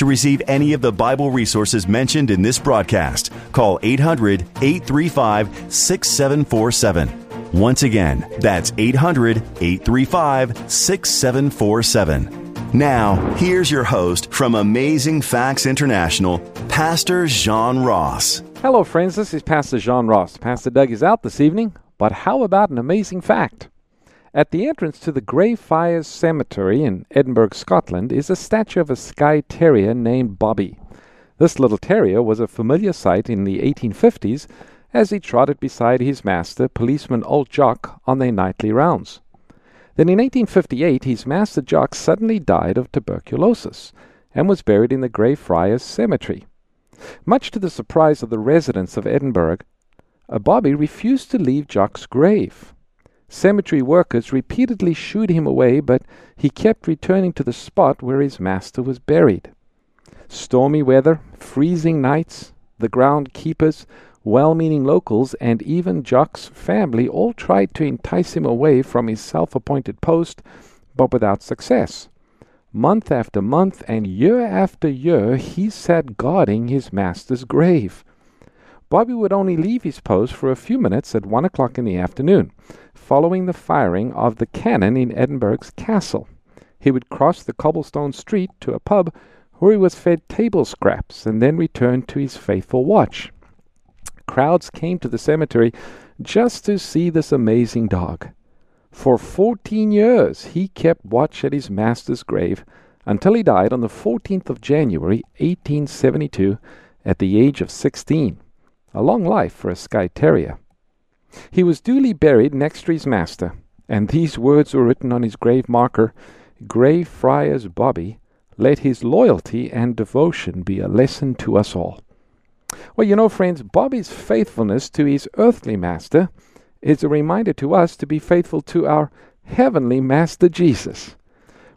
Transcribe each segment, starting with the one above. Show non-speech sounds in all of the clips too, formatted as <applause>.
To receive any of the Bible resources mentioned in this broadcast, call 800 835 6747. Once again, that's 800 835 6747. Now, here's your host from Amazing Facts International, Pastor Jean Ross. Hello, friends. This is Pastor Jean Ross. Pastor Doug is out this evening, but how about an amazing fact? At the entrance to the Greyfriars Cemetery in Edinburgh, Scotland, is a statue of a Skye Terrier named Bobby. This little terrier was a familiar sight in the 1850s as he trotted beside his master, policeman Old Jock, on their nightly rounds. Then in 1858, his master Jock suddenly died of tuberculosis and was buried in the Greyfriars Cemetery. Much to the surprise of the residents of Edinburgh, a Bobby refused to leave Jock's grave. Cemetery workers repeatedly shooed him away, but he kept returning to the spot where his master was buried. Stormy weather, freezing nights, the ground keepers, well meaning locals, and even Jock's family all tried to entice him away from his self appointed post, but without success. Month after month and year after year, he sat guarding his master's grave. Bobby would only leave his post for a few minutes at one o'clock in the afternoon, following the firing of the cannon in Edinburgh's castle. He would cross the cobblestone street to a pub where he was fed table scraps and then return to his faithful watch. Crowds came to the cemetery just to see this amazing dog. For fourteen years he kept watch at his master's grave until he died on the 14th of January, 1872, at the age of 16 a long life for a Skye Terrier. He was duly buried next to his master, and these words were written on his grave marker Grey Friars Bobby, let his loyalty and devotion be a lesson to us all. Well, you know, friends, Bobby's faithfulness to his earthly master is a reminder to us to be faithful to our heavenly master Jesus.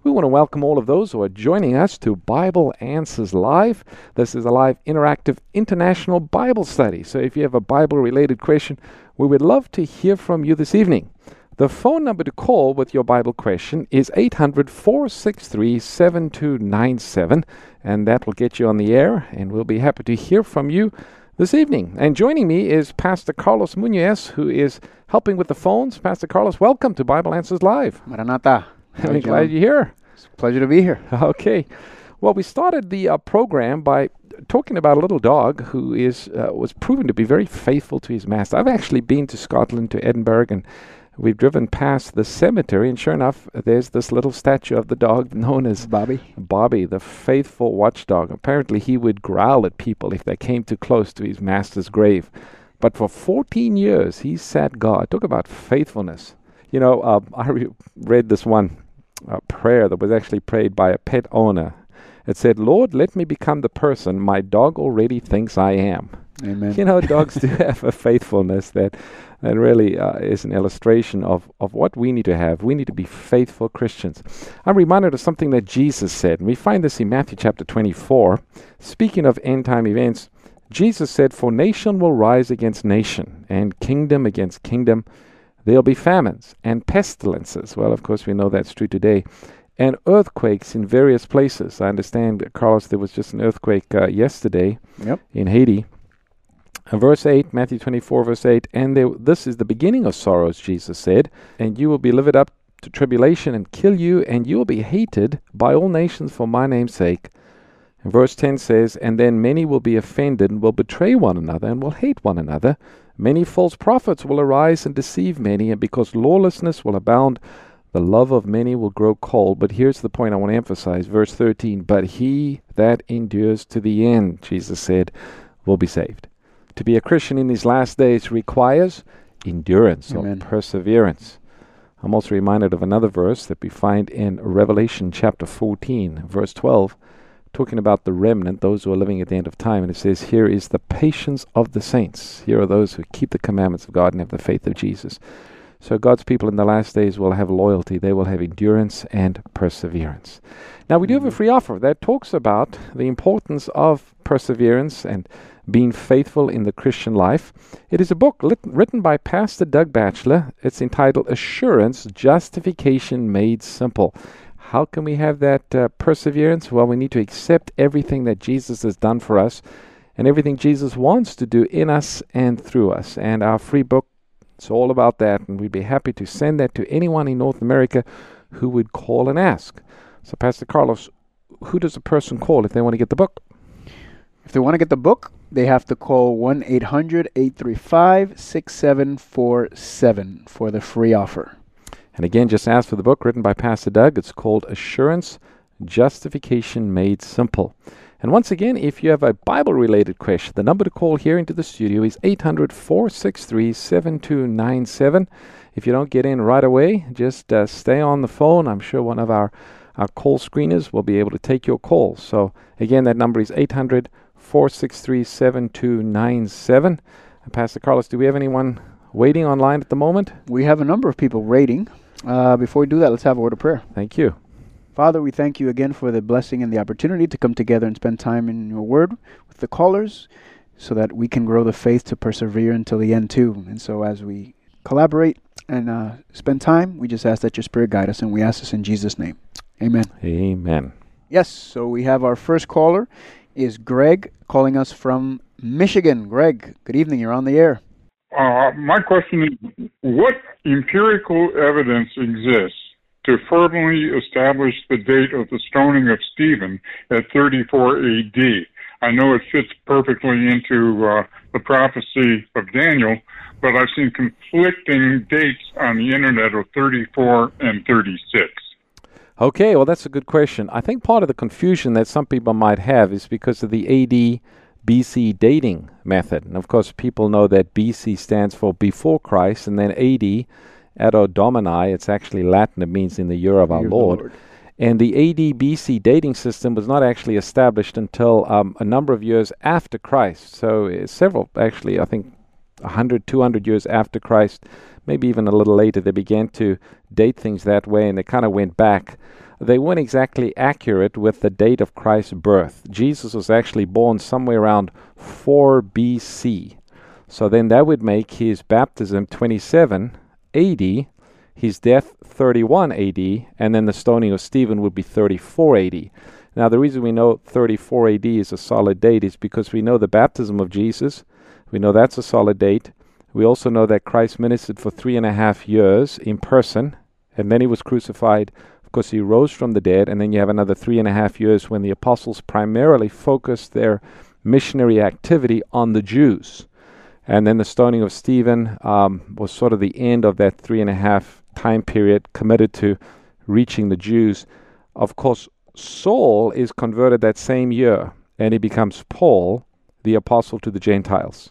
We want to welcome all of those who are joining us to Bible Answers Live. This is a live interactive international Bible study. So if you have a Bible related question, we would love to hear from you this evening. The phone number to call with your Bible question is 800 463 7297, and that will get you on the air, and we'll be happy to hear from you this evening. And joining me is Pastor Carlos Munoz, who is helping with the phones. Pastor Carlos, welcome to Bible Answers Live. Maranatha. <laughs> I'm glad you're here. It's a pleasure to be here. <laughs> Okay. Well, we started the uh, program by talking about a little dog who is uh, was proven to be very faithful to his master. I've actually been to Scotland, to Edinburgh, and we've driven past the cemetery, and sure enough, there's this little statue of the dog <laughs> known as Bobby. Bobby, the faithful watchdog. Apparently, he would growl at people if they came too close to his master's grave. But for 14 years, he sat guard. Talk about faithfulness. You know, uh, I re- read this one a prayer that was actually prayed by a pet owner. It said, Lord, let me become the person my dog already thinks I am. Amen. You know, <laughs> dogs do have a faithfulness that, that really uh, is an illustration of, of what we need to have. We need to be faithful Christians. I'm reminded of something that Jesus said, and we find this in Matthew chapter 24. Speaking of end time events, Jesus said, For nation will rise against nation, and kingdom against kingdom There'll be famines and pestilences. Well, of course, we know that's true today. And earthquakes in various places. I understand, Carlos, there was just an earthquake uh, yesterday yep. in Haiti. Uh, verse 8, Matthew 24, verse 8, and there, this is the beginning of sorrows, Jesus said, and you will be delivered up to tribulation and kill you, and you will be hated by all nations for my name's sake. And verse 10 says, And then many will be offended and will betray one another and will hate one another. Many false prophets will arise and deceive many, and because lawlessness will abound, the love of many will grow cold. But here's the point I want to emphasize verse 13 But he that endures to the end, Jesus said, will be saved. To be a Christian in these last days requires endurance Amen. or perseverance. I'm also reminded of another verse that we find in Revelation chapter 14, verse 12. Talking about the remnant, those who are living at the end of time. And it says, Here is the patience of the saints. Here are those who keep the commandments of God and have the faith of Jesus. So God's people in the last days will have loyalty, they will have endurance and perseverance. Now, we do have a mm-hmm. free offer that talks about the importance of perseverance and being faithful in the Christian life. It is a book lit- written by Pastor Doug Batchelor. It's entitled Assurance Justification Made Simple. How can we have that uh, perseverance? Well, we need to accept everything that Jesus has done for us and everything Jesus wants to do in us and through us. And our free book it's all about that, and we'd be happy to send that to anyone in North America who would call and ask. So, Pastor Carlos, who does a person call if they want to get the book? If they want to get the book, they have to call 1 800 835 6747 for the free offer. And again, just ask for the book written by Pastor Doug. It's called Assurance Justification Made Simple. And once again, if you have a Bible related question, the number to call here into the studio is 800 463 7297. If you don't get in right away, just uh, stay on the phone. I'm sure one of our, our call screeners will be able to take your call. So, again, that number is 800 463 7297. Pastor Carlos, do we have anyone waiting online at the moment? We have a number of people waiting. Uh, before we do that, let's have a word of prayer. Thank you. Father, we thank you again for the blessing and the opportunity to come together and spend time in your word with the callers so that we can grow the faith to persevere until the end, too. And so, as we collaborate and uh, spend time, we just ask that your spirit guide us, and we ask this in Jesus' name. Amen. Amen. Yes, so we have our first caller is Greg calling us from Michigan. Greg, good evening. You're on the air. Uh, my question is what empirical evidence exists to firmly establish the date of the stoning of Stephen at 34 AD. I know it fits perfectly into uh, the prophecy of Daniel, but I've seen conflicting dates on the internet of 34 and 36. Okay, well, that's a good question. I think part of the confusion that some people might have is because of the AD BC dating method. And of course, people know that BC stands for before Christ, and then AD Anno Domini, it's actually Latin, it means in the year of our Lord. Lord. And the AD BC dating system was not actually established until um, a number of years after Christ. So uh, several, actually, I think 100, 200 years after Christ, maybe even a little later, they began to date things that way and they kind of went back. They weren't exactly accurate with the date of Christ's birth. Jesus was actually born somewhere around 4 BC. So then that would make his baptism 27 AD, his death 31 AD, and then the stoning of Stephen would be 34 AD. Now, the reason we know 34 AD is a solid date is because we know the baptism of Jesus. We know that's a solid date. We also know that Christ ministered for three and a half years in person, and then he was crucified. Of course, he rose from the dead, and then you have another three and a half years when the apostles primarily focused their missionary activity on the Jews. And then the stoning of Stephen um, was sort of the end of that three and a half time period committed to reaching the Jews. Of course, Saul is converted that same year, and he becomes Paul, the apostle to the Gentiles.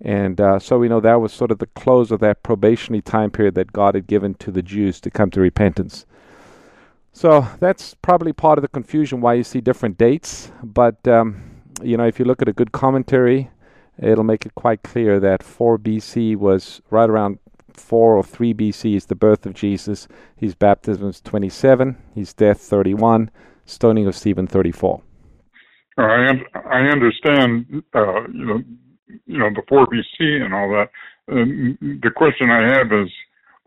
And uh, so we know that was sort of the close of that probationary time period that God had given to the Jews to come to repentance. So that's probably part of the confusion why you see different dates. But, um, you know, if you look at a good commentary, it'll make it quite clear that 4 BC was right around 4 or 3 BC is the birth of Jesus. His baptism is 27, his death 31, stoning of Stephen 34. Uh, I I understand, uh, you know, you know the 4 BC and all that. the question I have is,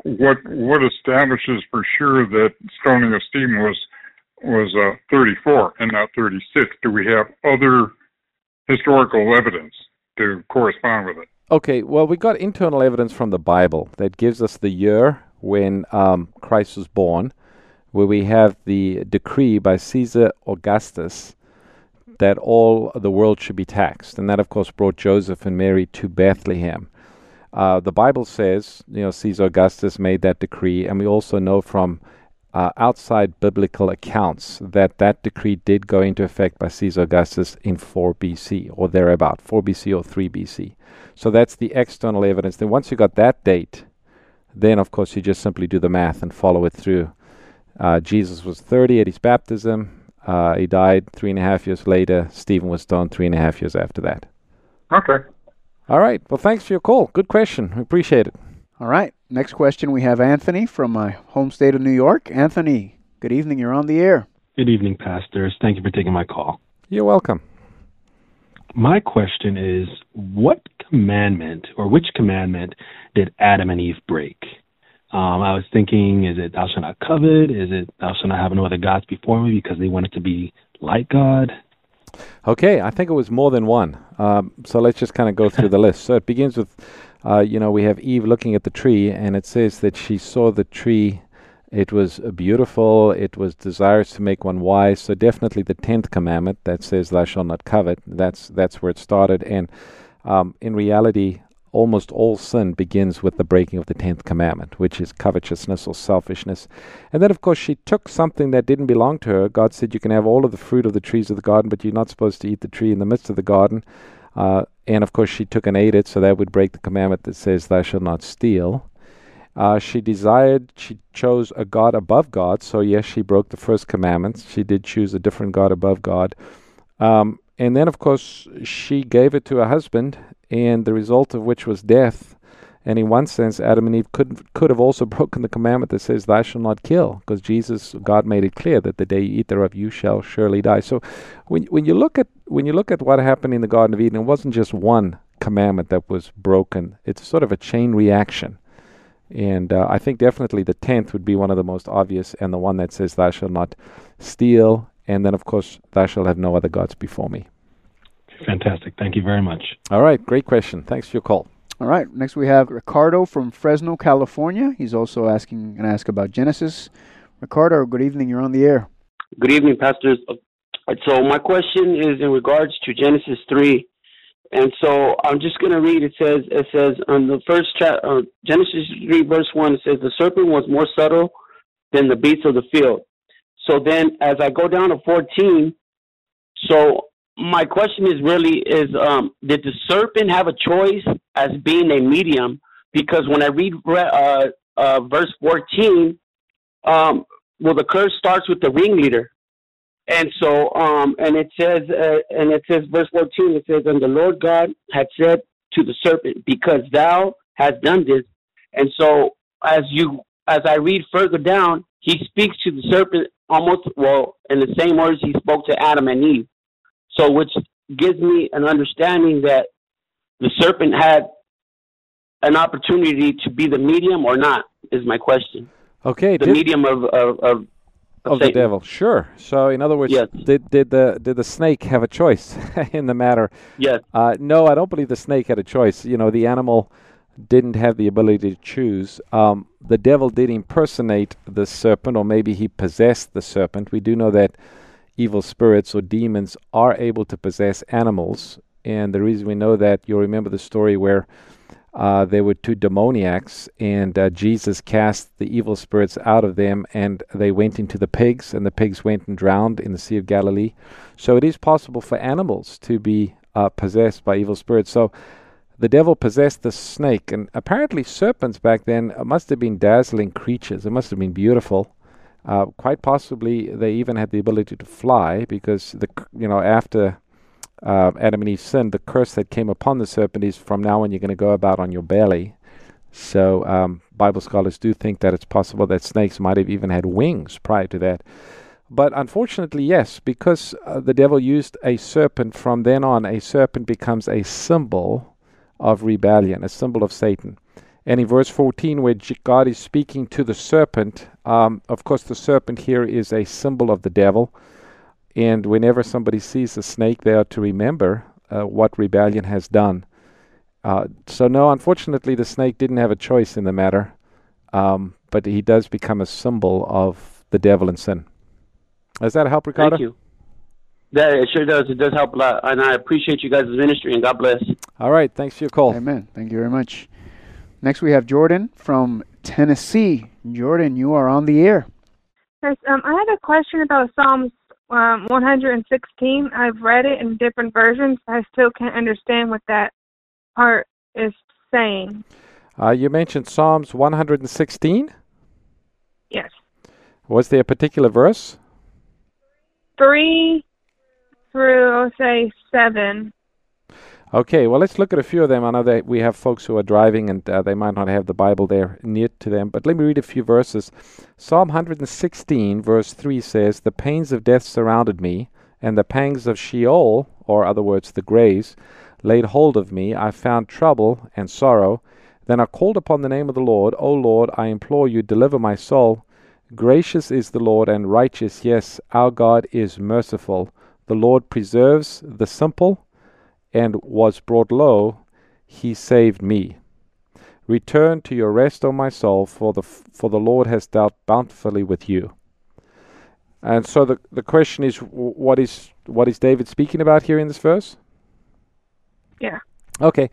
what what establishes for sure that stoning of Stephen was was uh, 34 and not 36? Do we have other historical evidence? to correspond with it. Okay, well, we got internal evidence from the Bible that gives us the year when um, Christ was born, where we have the decree by Caesar Augustus that all the world should be taxed. And that, of course, brought Joseph and Mary to Bethlehem. Uh, the Bible says, you know, Caesar Augustus made that decree, and we also know from uh, outside biblical accounts that that decree did go into effect by Caesar Augustus in 4 BC or thereabout, 4 BC or 3 BC. So that's the external evidence. Then once you got that date, then of course you just simply do the math and follow it through. Uh, Jesus was 30 at his baptism. Uh, he died three and a half years later. Stephen was stoned three and a half years after that. Okay. All right. Well, thanks for your call. Good question. We appreciate it. All right. Next question we have Anthony from my home state of New York. Anthony, good evening. You're on the air. Good evening, pastors. Thank you for taking my call. You're welcome. My question is what commandment or which commandment did Adam and Eve break? Um, I was thinking, is it thou shalt not covet? Is it thou shalt not have no other gods before me because they wanted to be like God? Okay, I think it was more than one. Um, so let's just kind of go through the list. So it begins with, uh, you know, we have Eve looking at the tree, and it says that she saw the tree. It was beautiful. It was desirous to make one wise. So definitely the tenth commandment that says, "Thou shalt not covet." That's that's where it started. And um, in reality, almost all sin begins with the breaking of the tenth commandment, which is covetousness or selfishness. And then, of course, she took something that didn't belong to her. God said, You can have all of the fruit of the trees of the garden, but you're not supposed to eat the tree in the midst of the garden. Uh, and of course, she took and ate it, so that would break the commandment that says, Thou shalt not steal. Uh, she desired, she chose a God above God. So, yes, she broke the first commandment. She did choose a different God above God. Um, and then, of course, she gave it to her husband, and the result of which was death. And in one sense, Adam and Eve could could have also <laughs> broken the commandment that says, "Thou shalt not kill," because Jesus, God, made it clear that the day you eat thereof, you shall surely die. So, when when you look at when you look at what happened in the Garden of Eden, it wasn't just one commandment that was broken. It's sort of a chain reaction. And uh, I think definitely the tenth would be one of the most obvious, and the one that says, "Thou shalt not steal," and then of course, "Thou shalt have no other gods before me." Fantastic. Thank you very much. All right. Great question. Thanks for your call. All right. Next we have Ricardo from Fresno, California. He's also asking and ask about Genesis. Ricardo, good evening. You're on the air. Good evening, pastors. So my question is in regards to Genesis three, and so I'm just going to read. It says it says on the first chapter, uh, Genesis three verse one. It says the serpent was more subtle than the beasts of the field. So then, as I go down to 14, so my question is really is um, did the serpent have a choice as being a medium? Because when I read uh, uh, verse 14, um, well, the curse starts with the ringleader. And so, um, and it says, uh, and it says, verse 14, it says, And the Lord God had said to the serpent, Because thou hast done this. And so, as you, as I read further down, he speaks to the serpent almost, well, in the same words he spoke to Adam and Eve. So, which gives me an understanding that the serpent had an opportunity to be the medium or not, is my question. Okay. The medium of, of, of of the devil. Sure. So, in other words, yes. did did the did the snake have a choice <laughs> in the matter? Yes. Uh, no, I don't believe the snake had a choice. You know, the animal didn't have the ability to choose. Um, the devil did impersonate the serpent, or maybe he possessed the serpent. We do know that evil spirits or demons are able to possess animals, and the reason we know that, you'll remember the story where uh, there were two demoniacs, and uh, Jesus cast the evil spirits out of them, and they went into the pigs, and the pigs went and drowned in the Sea of Galilee. So it is possible for animals to be uh, possessed by evil spirits. So the devil possessed the snake, and apparently serpents back then must have been dazzling creatures. They must have been beautiful. Uh, quite possibly, they even had the ability to fly, because the you know after uh, Adam and Eve sinned, the curse that came upon the serpent is from now on you're going to go about on your belly. So um, Bible scholars do think that it's possible that snakes might have even had wings prior to that. But unfortunately, yes, because uh, the devil used a serpent, from then on, a serpent becomes a symbol of rebellion, a symbol of Satan. And in verse 14, where God is speaking to the serpent, um, of course, the serpent here is a symbol of the devil. And whenever somebody sees a snake, they are to remember uh, what rebellion has done. Uh, so, no, unfortunately, the snake didn't have a choice in the matter, um, but he does become a symbol of the devil and sin. Does that help, Ricardo? Thank you. That it sure does. It does help a lot, and I appreciate you guys' ministry. And God bless. All right, thanks for your call. Amen. Thank you very much. Next, we have Jordan from Tennessee. Jordan, you are on the air. Yes, um, I had a question about Psalms um, 116. I've read it in different versions. I still can't understand what that part is saying. Uh, you mentioned Psalms 116. Yes. Was there a particular verse? three through say seven. Okay, well, let's look at a few of them. I know that we have folks who are driving and uh, they might not have the Bible there near to them, but let me read a few verses. Psalm 116, verse 3 says, The pains of death surrounded me, and the pangs of Sheol, or other words, the graves, laid hold of me. I found trouble and sorrow. Then I called upon the name of the Lord. O Lord, I implore you, deliver my soul. Gracious is the Lord and righteous. Yes, our God is merciful. The Lord preserves the simple and was brought low, he saved me. Return to your rest, O my soul, for the for the Lord has dealt bountifully with you. And so the the question is, what is what is David speaking about here in this verse? Yeah. Okay.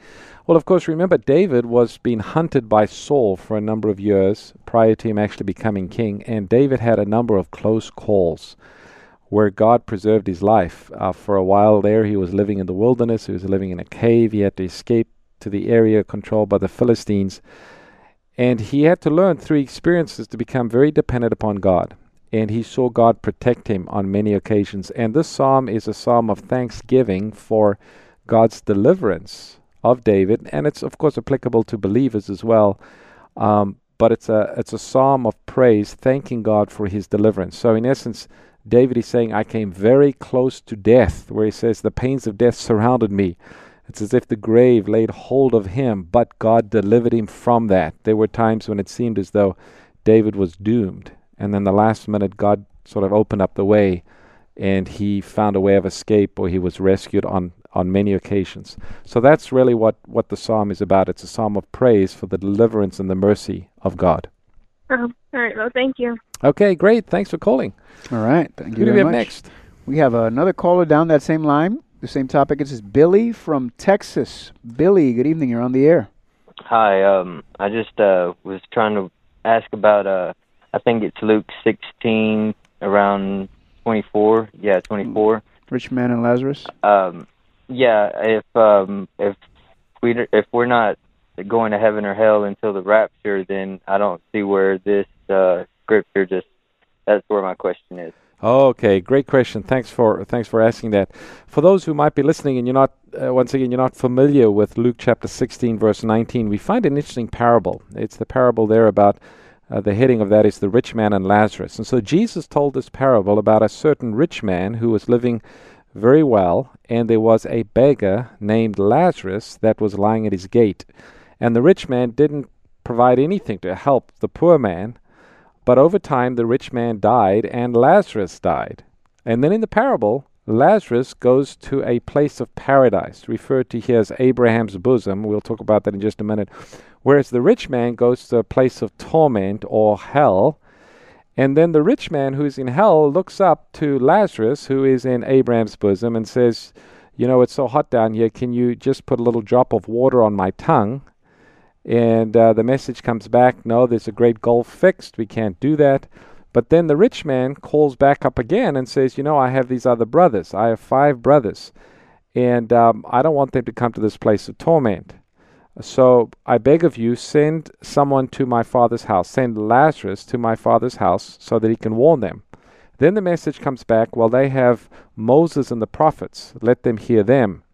Well, of course, remember David was being hunted by Saul for a number of years prior to him actually becoming king, and David had a number of close calls where God preserved his life. Uh, for a while there, he was living in the wilderness, he was living in a cave, he had to escape to the area controlled by the Philistines. And he had to learn through experiences to become very dependent upon God. And he saw God protect him on many occasions. And this psalm is a psalm of thanksgiving for God's deliverance of David. And it's, of course, applicable to believers as well. Um, but it's a, it's a psalm of praise, thanking God for his deliverance. So, in essence, David is saying, I came very close to death, where he says, The pains of death surrounded me. It's as if the grave laid hold of him, but God delivered him from that. There were times when it seemed as though David was doomed. And then the last minute, God sort of opened up the way and he found a way of escape or he was rescued on, on many occasions. So that's really what, what the psalm is about. It's a psalm of praise for the deliverance and the mercy of God. Oh, all right. Well, thank you. Okay, great. Thanks for calling. All right. Thank Who you do we very have much. next? We have another caller down that same line, the same topic. This is Billy from Texas. Billy, good evening. You're on the air. Hi, um, I just uh, was trying to ask about. Uh, I think it's Luke 16, around 24. Yeah, 24. Rich man and Lazarus. Um, yeah, if um, if we if we're not going to heaven or hell until the rapture, then I don't see where this uh, scripture just. That's where my question is. Okay, great question. Thanks for thanks for asking that. For those who might be listening and you're not uh, once again you're not familiar with Luke chapter 16 verse 19, we find an interesting parable. It's the parable there about uh, the heading of that is the rich man and Lazarus. And so Jesus told this parable about a certain rich man who was living very well, and there was a beggar named Lazarus that was lying at his gate. And the rich man didn't provide anything to help the poor man, but over time the rich man died and Lazarus died. And then in the parable, Lazarus goes to a place of paradise, referred to here as Abraham's bosom. We'll talk about that in just a minute. Whereas the rich man goes to a place of torment or hell. And then the rich man who's in hell looks up to Lazarus, who is in Abraham's bosom, and says, You know, it's so hot down here. Can you just put a little drop of water on my tongue? And uh, the message comes back, No, there's a great gulf fixed. We can't do that. But then the rich man calls back up again and says, You know, I have these other brothers. I have five brothers. And um, I don't want them to come to this place of torment. So I beg of you, send someone to my father's house. Send Lazarus to my father's house so that he can warn them. Then the message comes back, Well, they have Moses and the prophets. Let them hear them.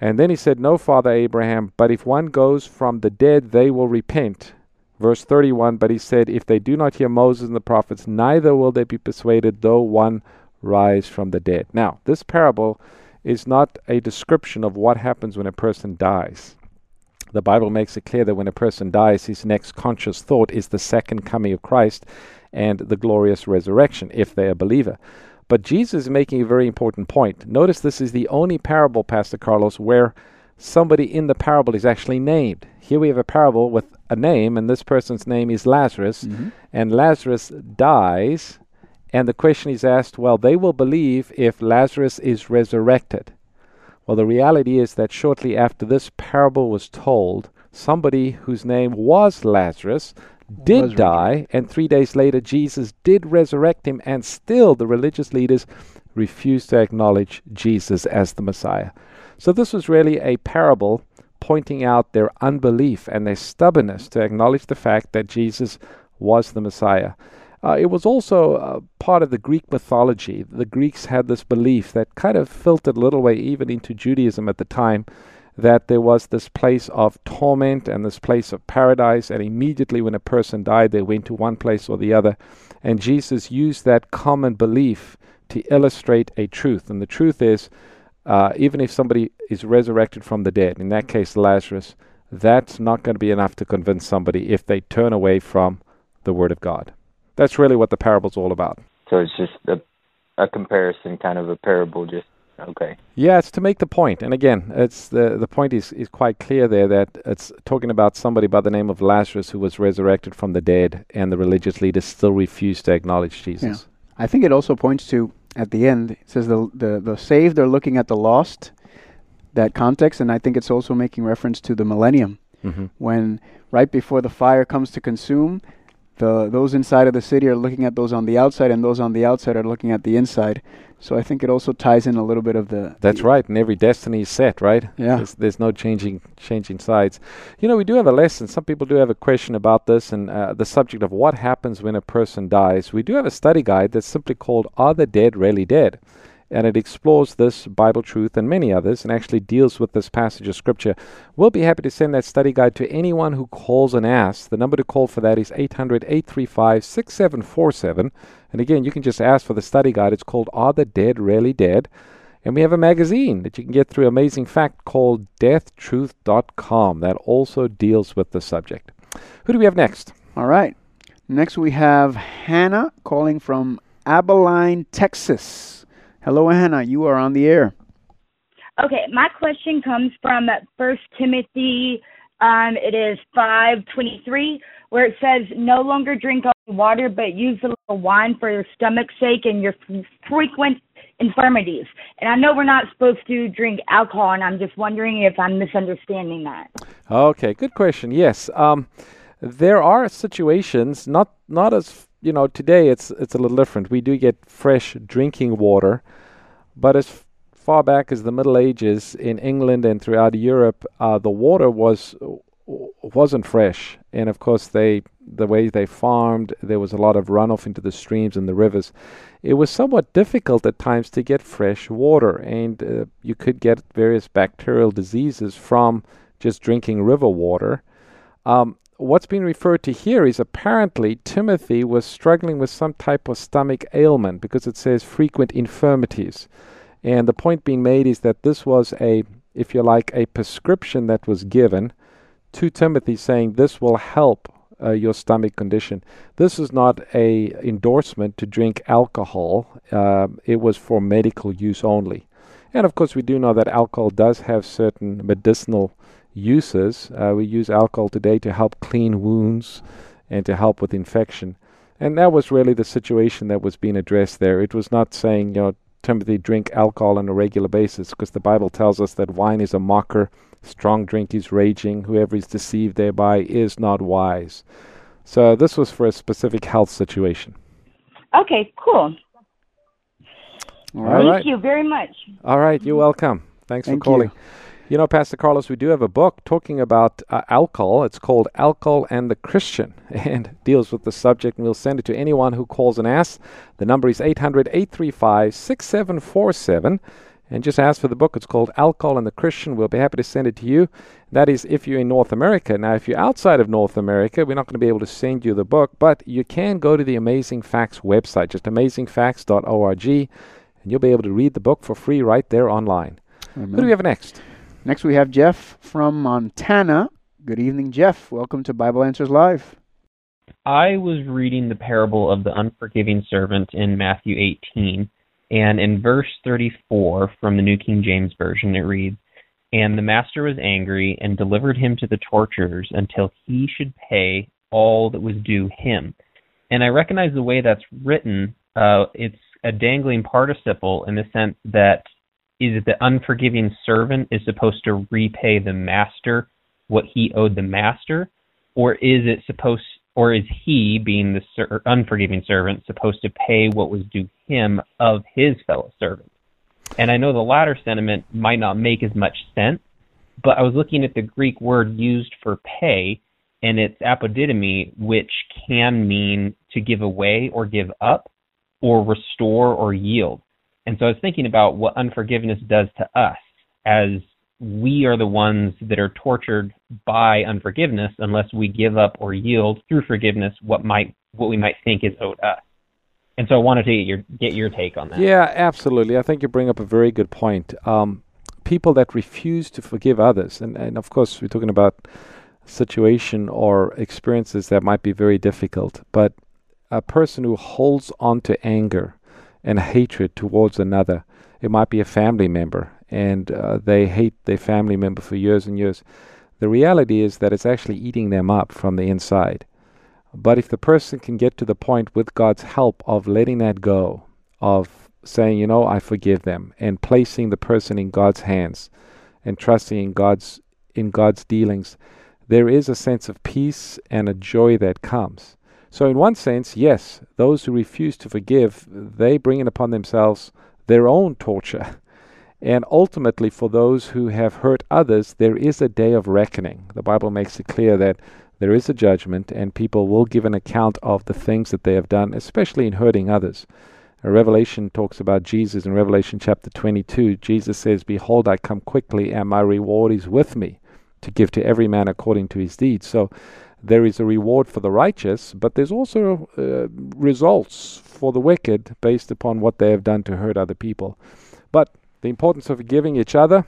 And then he said, No, Father Abraham, but if one goes from the dead, they will repent. Verse 31 But he said, If they do not hear Moses and the prophets, neither will they be persuaded, though one rise from the dead. Now, this parable is not a description of what happens when a person dies. The Bible makes it clear that when a person dies, his next conscious thought is the second coming of Christ and the glorious resurrection, if they are a believer. But Jesus is making a very important point. Notice this is the only parable, Pastor Carlos, where somebody in the parable is actually named. Here we have a parable with a name, and this person's name is Lazarus, Mm-hmm. and Lazarus dies. And the question is asked well, they will believe if Lazarus is resurrected. Well, the reality is that shortly after this parable was told, somebody whose name was Lazarus did die, and three days later, Jesus did resurrect him, and still the religious leaders refused to acknowledge Jesus as the Messiah. So, this was really a parable pointing out their unbelief and their stubbornness to acknowledge the fact that Jesus was the Messiah. Uh, it was also uh, part of the Greek mythology. The Greeks had this belief that kind of filtered a little way even into Judaism at the time that there was this place of torment and this place of paradise, and immediately when a person died, they went to one place or the other. And Jesus used that common belief to illustrate a truth. And the truth is, uh, even if somebody is resurrected from the dead, in that case Lazarus, that's not going to be enough to convince somebody if they turn away from the Word of God. That's really what the parable's all about. So it's just a, a comparison, kind of a parable, just okay. Yeah, it's to make the point. And again, it's the the point is, is quite clear there that it's talking about somebody by the name of Lazarus who was resurrected from the dead, and the religious leaders still refuse to acknowledge Jesus. Yeah. I think it also points to at the end. It says the the the saved are looking at the lost. That context, and I think it's also making reference to the millennium, mm-hmm. when right before the fire comes to consume, the those inside of the city are looking at those on the outside, and those on the outside are looking at the inside. So I think it also ties in a little bit of the. That's the right, and every destiny is set, right? Yeah. There's, there's, no changing changing sides. You know, we do have a lesson. Some people do have a question about this and uh, the subject of what happens when a person dies. We do have a study guide that's simply called "Are the Dead Really Dead?" And it explores this Bible truth and many others and actually deals with this passage of Scripture. We'll be happy to send that study guide to anyone who calls and asks. The number to call for that is 800 835 6747. And again, you can just ask for the study guide. It's called Are the Dead Really Dead? And we have a magazine that you can get through Amazing Fact called deathtruth.com that also deals with the subject. Who do we have next? All right. Next, we have Hannah calling from Abilene, Texas. Hello, Hannah. You are on the air. Okay, my question comes from First Timothy. Um, it is five twenty three, where it says, "No longer drink only water, but use a little wine for your stomach's sake and your frequent infirmities." And I know we're not supposed to drink alcohol, and I'm just wondering if I'm misunderstanding that. Okay, good question. Yes, um, there are situations, not not as you know, today it's it's a little different. We do get fresh drinking water, but as f- far back as the Middle Ages in England and throughout Europe, uh, the water was wasn't fresh, and of course they the way they farmed, there was a lot of runoff into the streams and the rivers. It was somewhat difficult at times to get fresh water, and uh, you could get various bacterial diseases from just drinking river water. Um, what's being referred to here is apparently Timothy was struggling with some type of stomach ailment because it says frequent infirmities. And the point being made is that this was a, if you like, a prescription that was given to Timothy saying this will help uh, your stomach condition. This is not a endorsement to drink alcohol. Uh, it was for medical use only. And of course, we do know that alcohol does have certain medicinal uses. Uh, we use alcohol today to help clean wounds and to help with infection. And that was really the situation that was being addressed there. It was not saying, you know, Timothy, drink alcohol on a regular basis, because the Bible tells us that wine is a mocker, strong drink is raging, whoever is deceived thereby is not wise. So this was for a specific health situation. Okay, cool. All Thank right. you very much. All right, you're welcome. Thanks Thank for calling. you. You know, Pastor Carlos, we do have a book talking about uh, alcohol. It's called Alcohol and the Christian <laughs> and deals with the subject. And we'll send it to anyone who calls and asks. The number is 800 835 6747. And just ask for the book. It's called Alcohol and the Christian. We'll be happy to send it to you. That is if you're in North America. Now, if you're outside of North America, we're not going to be able to send you the book, but you can go to the Amazing Facts website, just amazingfacts.org, and you'll be able to read the book for free right there online. Who do we have next? Next, we have Jeff from Montana. Good evening, Jeff. Welcome to Bible Answers Live. I was reading the parable of the unforgiving servant in Matthew 18, and in verse 34 from the New King James Version, it reads, And the master was angry and delivered him to the torturers until he should pay all that was due him. And I recognize the way that's written, uh, it's a dangling participle in the sense that is it the unforgiving servant is supposed to repay the master what he owed the master, or is it supposed, or is he, being the ser- unforgiving servant, supposed to pay what was due him of his fellow servant? And I know the latter sentiment might not make as much sense, but I was looking at the Greek word used for pay, and it's apodidomi, which can mean to give away or give up or restore or yield. And so I was thinking about what unforgiveness does to us as we are the ones that are tortured by unforgiveness unless we give up or yield through forgiveness what might what we might think is owed us. And so I wanted to get your get your take on that. Yeah, absolutely. I think you bring up a very good point. Um, people that refuse to forgive others, and, and of course we're talking about situation or experiences that might be very difficult, but a person who holds on to anger and hatred towards another, it might be a family member, and uh, they hate their family member for years and years. The reality is that it's actually eating them up from the inside. But if the person can get to the point with God's help of letting that go, of saying, you know, I forgive them, and placing the person in God's hands and trusting in God's in God's dealings, there is a sense of peace and a joy that comes. So in one sense, yes, those who refuse to forgive, they bring it upon themselves their own torture. <laughs> And ultimately, for those who have hurt others, there is a day of reckoning. The Bible makes it clear that there is a judgment, and people will give an account of the things that they have done, especially in hurting others. Revelation talks about Jesus in Revelation chapter 22. Jesus says, Behold, I come quickly, and my reward is with me to give to every man according to his deeds. So there is a reward for the righteous, but there's also uh, results for the wicked based upon what they have done to hurt other people. But the importance of forgiving each other,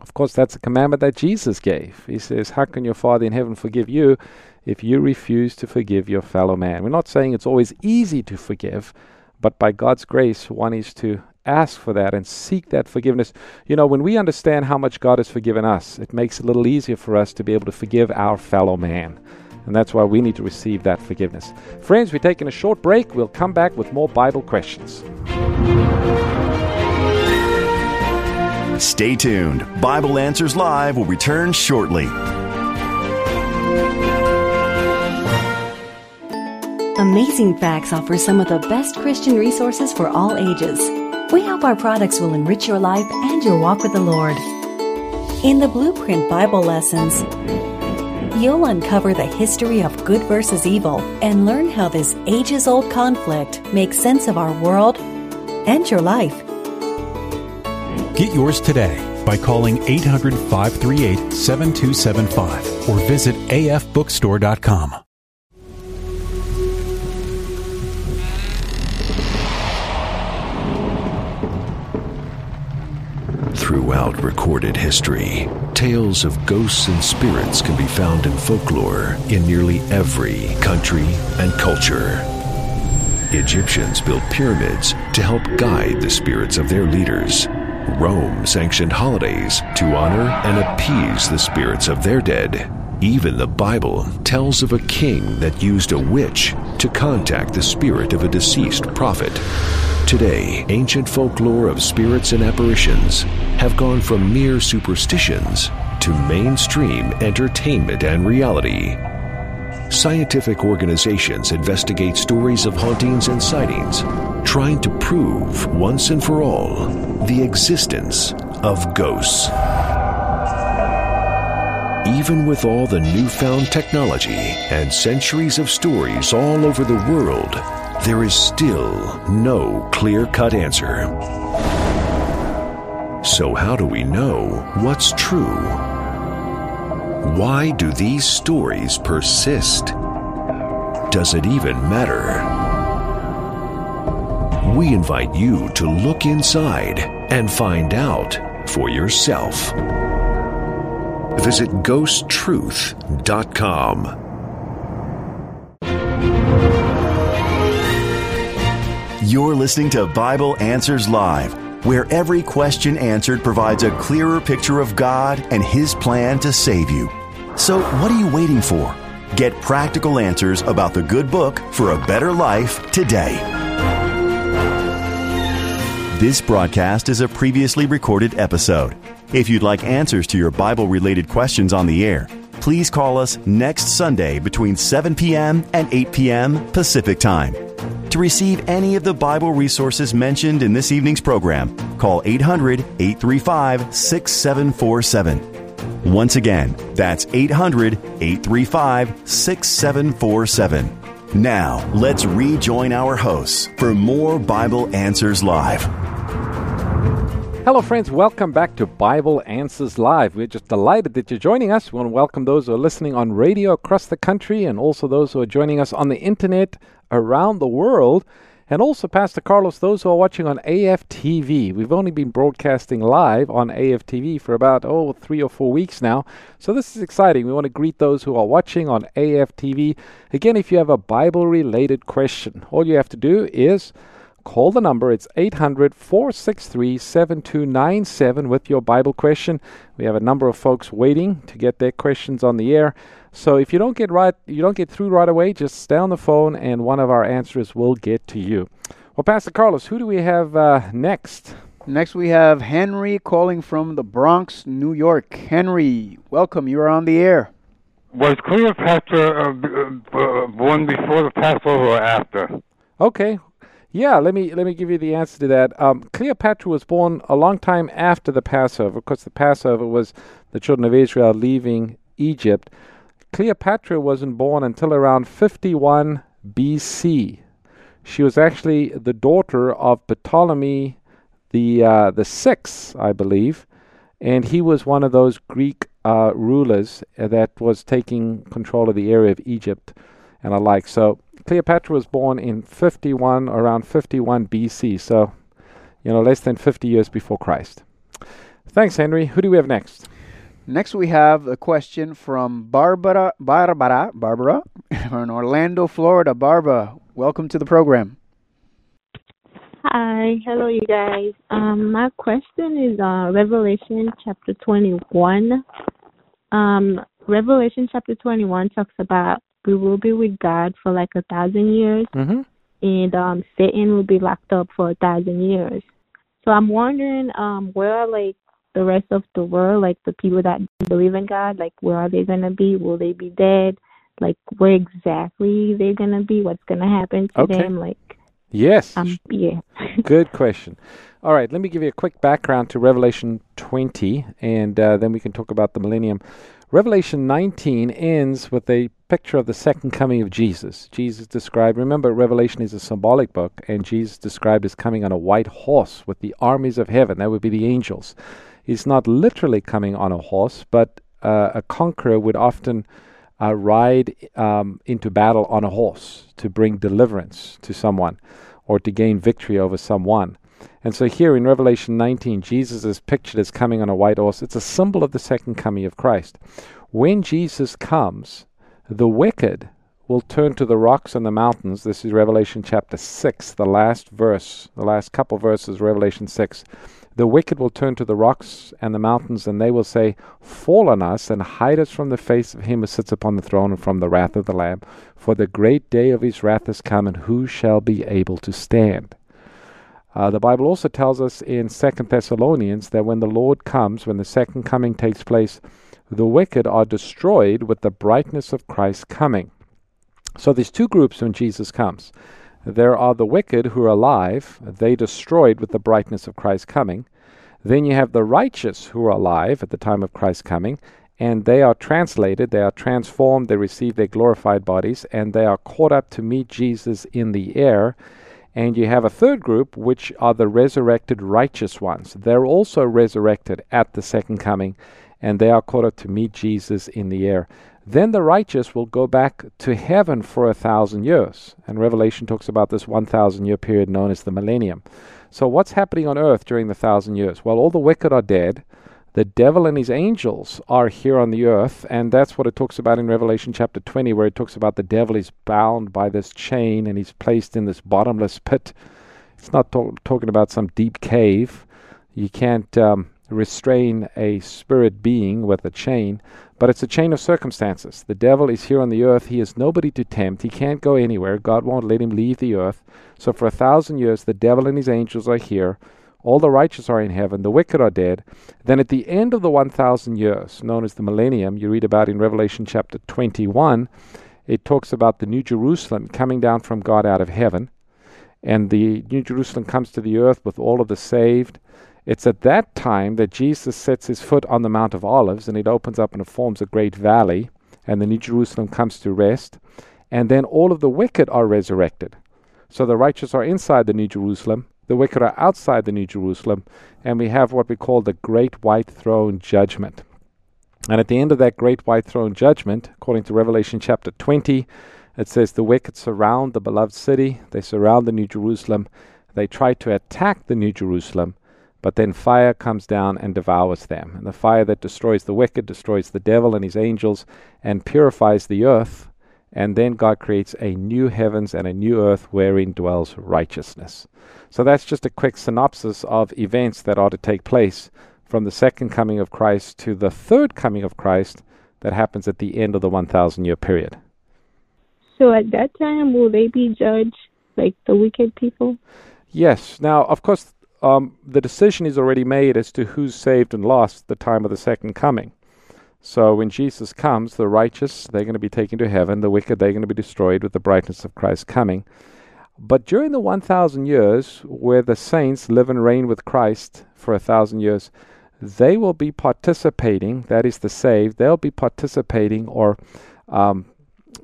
of course, that's a commandment that Jesus gave. He says, How can your Father in heaven forgive you if you refuse to forgive your fellow man? We're not saying it's always easy to forgive, but by God's grace, one is to ask for that and seek that forgiveness. You know, when we understand how much God has forgiven us, it makes it a little easier for us to be able to forgive our fellow man. And that's why we need to receive that forgiveness. Friends, we're taking a short break. We'll come back with more Bible questions. Stay tuned. Bible Answers Live will return shortly. Amazing Facts offers some of the best Christian resources for all ages. We hope our products will enrich your life and your walk with the Lord. In the Blueprint Bible Lessons, you'll uncover the history of good versus evil and learn how this ages old conflict makes sense of our world and your life. Get yours today by calling 800 538 7275 or visit afbookstore.com. Recorded history, tales of ghosts and spirits can be found in folklore in nearly every country and culture. Egyptians built pyramids to help guide the spirits of their leaders. Rome sanctioned holidays to honor and appease the spirits of their dead. Even the Bible tells of a king that used a witch to contact the spirit of a deceased prophet. Today, ancient folklore of spirits and apparitions have gone from mere superstitions to mainstream entertainment and reality. Scientific organizations investigate stories of hauntings and sightings, trying to prove once and for all the existence of ghosts. Even with all the newfound technology and centuries of stories all over the world, there is still no clear cut answer. So, how do we know what's true? Why do these stories persist? Does it even matter? We invite you to look inside and find out for yourself. Visit ghosttruth.com. You're listening to Bible Answers Live, where every question answered provides a clearer picture of God and His plan to save you. So, what are you waiting for? Get practical answers about the good book for a better life today. This broadcast is a previously recorded episode. If you'd like answers to your Bible related questions on the air, please call us next Sunday between 7 p.m. and 8 p.m. Pacific Time. To receive any of the Bible resources mentioned in this evening's program, call 800 835 6747. Once again, that's 800 835 6747. Now, let's rejoin our hosts for more Bible Answers Live. Hello, friends. Welcome back to Bible Answers Live. We're just delighted that you're joining us. We want to welcome those who are listening on radio across the country and also those who are joining us on the internet around the world. And also, Pastor Carlos, those who are watching on AFTV. We've only been broadcasting live on AFTV for about, oh, three or four weeks now. So this is exciting. We want to greet those who are watching on AFTV. Again, if you have a Bible related question, all you have to do is Call the number. It's 800 463 7297 with your Bible question. We have a number of folks waiting to get their questions on the air. So if you don't get right, you don't get through right away, just stay on the phone and one of our answers will get to you. Well, Pastor Carlos, who do we have uh, next? Next, we have Henry calling from the Bronx, New York. Henry, welcome. You are on the air. Was Cleopatra uh, b- uh, born before the Passover or after? Okay, yeah, let me let me give you the answer to that. Um, Cleopatra was born a long time after the Passover, Of course, the Passover was the children of Israel leaving Egypt. Cleopatra wasn't born until around 51 BC. She was actually the daughter of Ptolemy the uh, the sixth, I believe, and he was one of those Greek uh, rulers that was taking control of the area of Egypt and alike. So Cleopatra was born in 51, around 51 BC, so, you know, less than 50 years before Christ. Thanks, Henry. Who do we have next? Next, we have a question from Barbara, Barbara, Barbara, <laughs> in Orlando, Florida. Barbara, welcome to the program. Hi, hello, you guys. Um, my question is uh, Revelation chapter 21. Um, Revelation chapter 21 talks about we will be with God for like a thousand years, mm-hmm. and um, Satan will be locked up for a thousand years. So I'm wondering, um, where are like the rest of the world, like the people that believe in God, like where are they gonna be? Will they be dead? Like where exactly they're gonna be? What's gonna happen to Okay. them? Like Yes. um, yeah. <laughs> Good question. All right, let me give you a quick background to Revelation 20, and uh, then we can talk about the millennium. Revelation 19 ends with a picture of the second coming of Jesus. Jesus described, remember, Revelation is a symbolic book, and Jesus described as coming on a white horse with the armies of heaven. That would be the angels. He's not literally coming on a horse, but uh, a conqueror would often uh, ride um, into battle on a horse to bring deliverance to someone or to gain victory over someone. And so here in Revelation 19, Jesus is pictured as coming on a white horse. It's a symbol of the second coming of Christ. When Jesus comes, the wicked will turn to the rocks and the mountains. This is Revelation chapter 6, the last verse, the last couple verses, Revelation 6. The wicked will turn to the rocks and the mountains, and they will say, Fall on us and hide us from the face of him who sits upon the throne and from the wrath of the Lamb. For the great day of his wrath is come, and who shall be able to stand? Uh, the Bible also tells us in Second Thessalonians that when the Lord comes, when the second coming takes place, the wicked are destroyed with the brightness of Christ's coming. So there's two groups when Jesus comes. There are the wicked who are alive, they destroyed with the brightness of Christ's coming. Then you have the righteous who are alive at the time of Christ's coming, and they are translated, they are transformed, they receive their glorified bodies, and they are caught up to meet Jesus in the air. And you have a third group, which are the resurrected righteous ones. They're also resurrected at the second coming, and they are caught up to meet Jesus in the air. Then the righteous will go back to heaven for a thousand years. And Revelation talks about this 1,000 year period known as the millennium. So, what's happening on earth during the thousand years? Well, all the wicked are dead. The devil and his angels are here on the earth, and that's what it talks about in Revelation chapter 20, where it talks about the devil is bound by this chain and he's placed in this bottomless pit. It's not talking about some deep cave. You can't um, restrain a spirit being with a chain, but it's a chain of circumstances. The devil is here on the earth. He has nobody to tempt. He can't go anywhere. God won't let him leave the earth. So for a thousand years, the devil and his angels are here. All the righteous are in heaven, the wicked are dead. Then at the end of the 1,000 years, known as the millennium, you read about in Revelation chapter 21, it talks about the New Jerusalem coming down from God out of heaven. And the New Jerusalem comes to the earth with all of the saved. It's at that time that Jesus sets his foot on the Mount of Olives and it opens up and it forms a great valley. And the New Jerusalem comes to rest. and then all of the wicked are resurrected. So the righteous are inside the New Jerusalem, the wicked are outside the New Jerusalem, and we have what we call the Great White Throne Judgment. And at the end of that Great White Throne Judgment, according to Revelation chapter 20, it says the wicked surround the beloved city, they surround the New Jerusalem, they try to attack the New Jerusalem, but then fire comes down and devours them. And the fire that destroys the wicked destroys the devil and his angels and purifies the earth. And then God creates a new heavens and a new earth wherein dwells righteousness. So that's just a quick synopsis of events that are to take place from the second coming of Christ to the third coming of Christ that happens at the end of the 1,000 year period. So at that time, will they be judged like the wicked people? Yes. Now, of course, um, the decision is already made as to who's saved and lost the time of the second coming. So when Jesus comes, the righteous, they're going to be taken to heaven. The wicked, they're going to be destroyed with the brightness of Christ's coming. But during the 1,000 years where the saints live and reign with Christ for a thousand years, they will be participating, that is the saved, they'll be participating or um,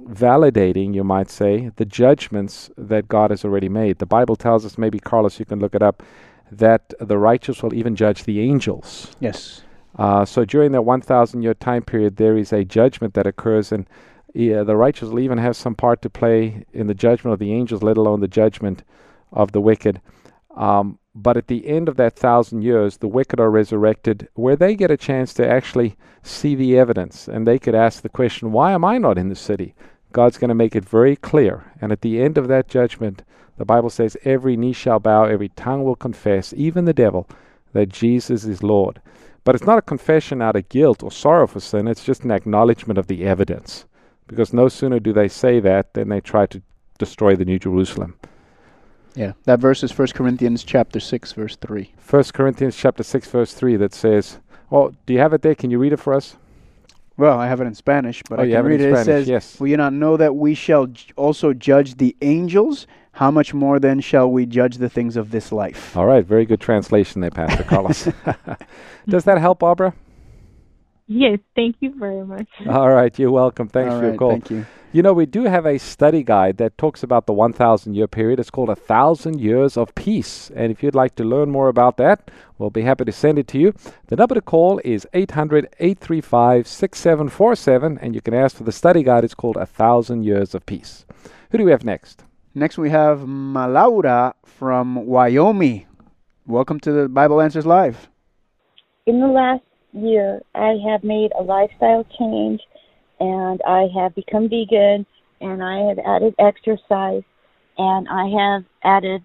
validating, you might say, the judgments that God has already made. The Bible tells us, maybe Carlos, you can look it up, that the righteous will even judge the angels. Yes. Uh, so during that 1,000 year time period, there is a judgment that occurs, and yeah, the righteous will even have some part to play in the judgment of the angels, let alone the judgment of the wicked. Um, but at the end of that thousand years, the wicked are resurrected, where they get a chance to actually see the evidence, and they could ask the question, Why am I not in the city? God's going to make it very clear. And at the end of that judgment, the Bible says, Every knee shall bow, every tongue will confess, even the devil, that Jesus is Lord. But it's not a confession out of guilt or sorrow for sin, it's just an acknowledgement of the evidence. Because no sooner do they say that than they try to destroy the New Jerusalem. Yeah, that verse is 1 Corinthians chapter 6 verse 3. 1 Corinthians chapter 6 verse 3 that says, well, do you have it there? Can you read it for us? Well, I have it in Spanish, but oh, I can read it. it. Spanish, it says, yes. Will you not know that we shall j- also judge the angels? How much more then shall we judge the things of this life? All right, very good translation there, Pastor Carlos. <laughs> <laughs> Does that help, Barbara? Yes, thank you very much. All right, you're welcome. Thanks All for your call. Thank you. You know, we do have a study guide that talks about the 1,000 year period. It's called A Thousand Years of Peace. And if you'd like to learn more about that, we'll be happy to send it to you. The number to call is 800 835 6747, and you can ask for the study guide. It's called A Thousand Years of Peace. Who do we have next? Next, we have Malaura from Wyoming. Welcome to the Bible Answers Live. In the last year, I have made a lifestyle change and I have become vegan and I have added exercise and I have added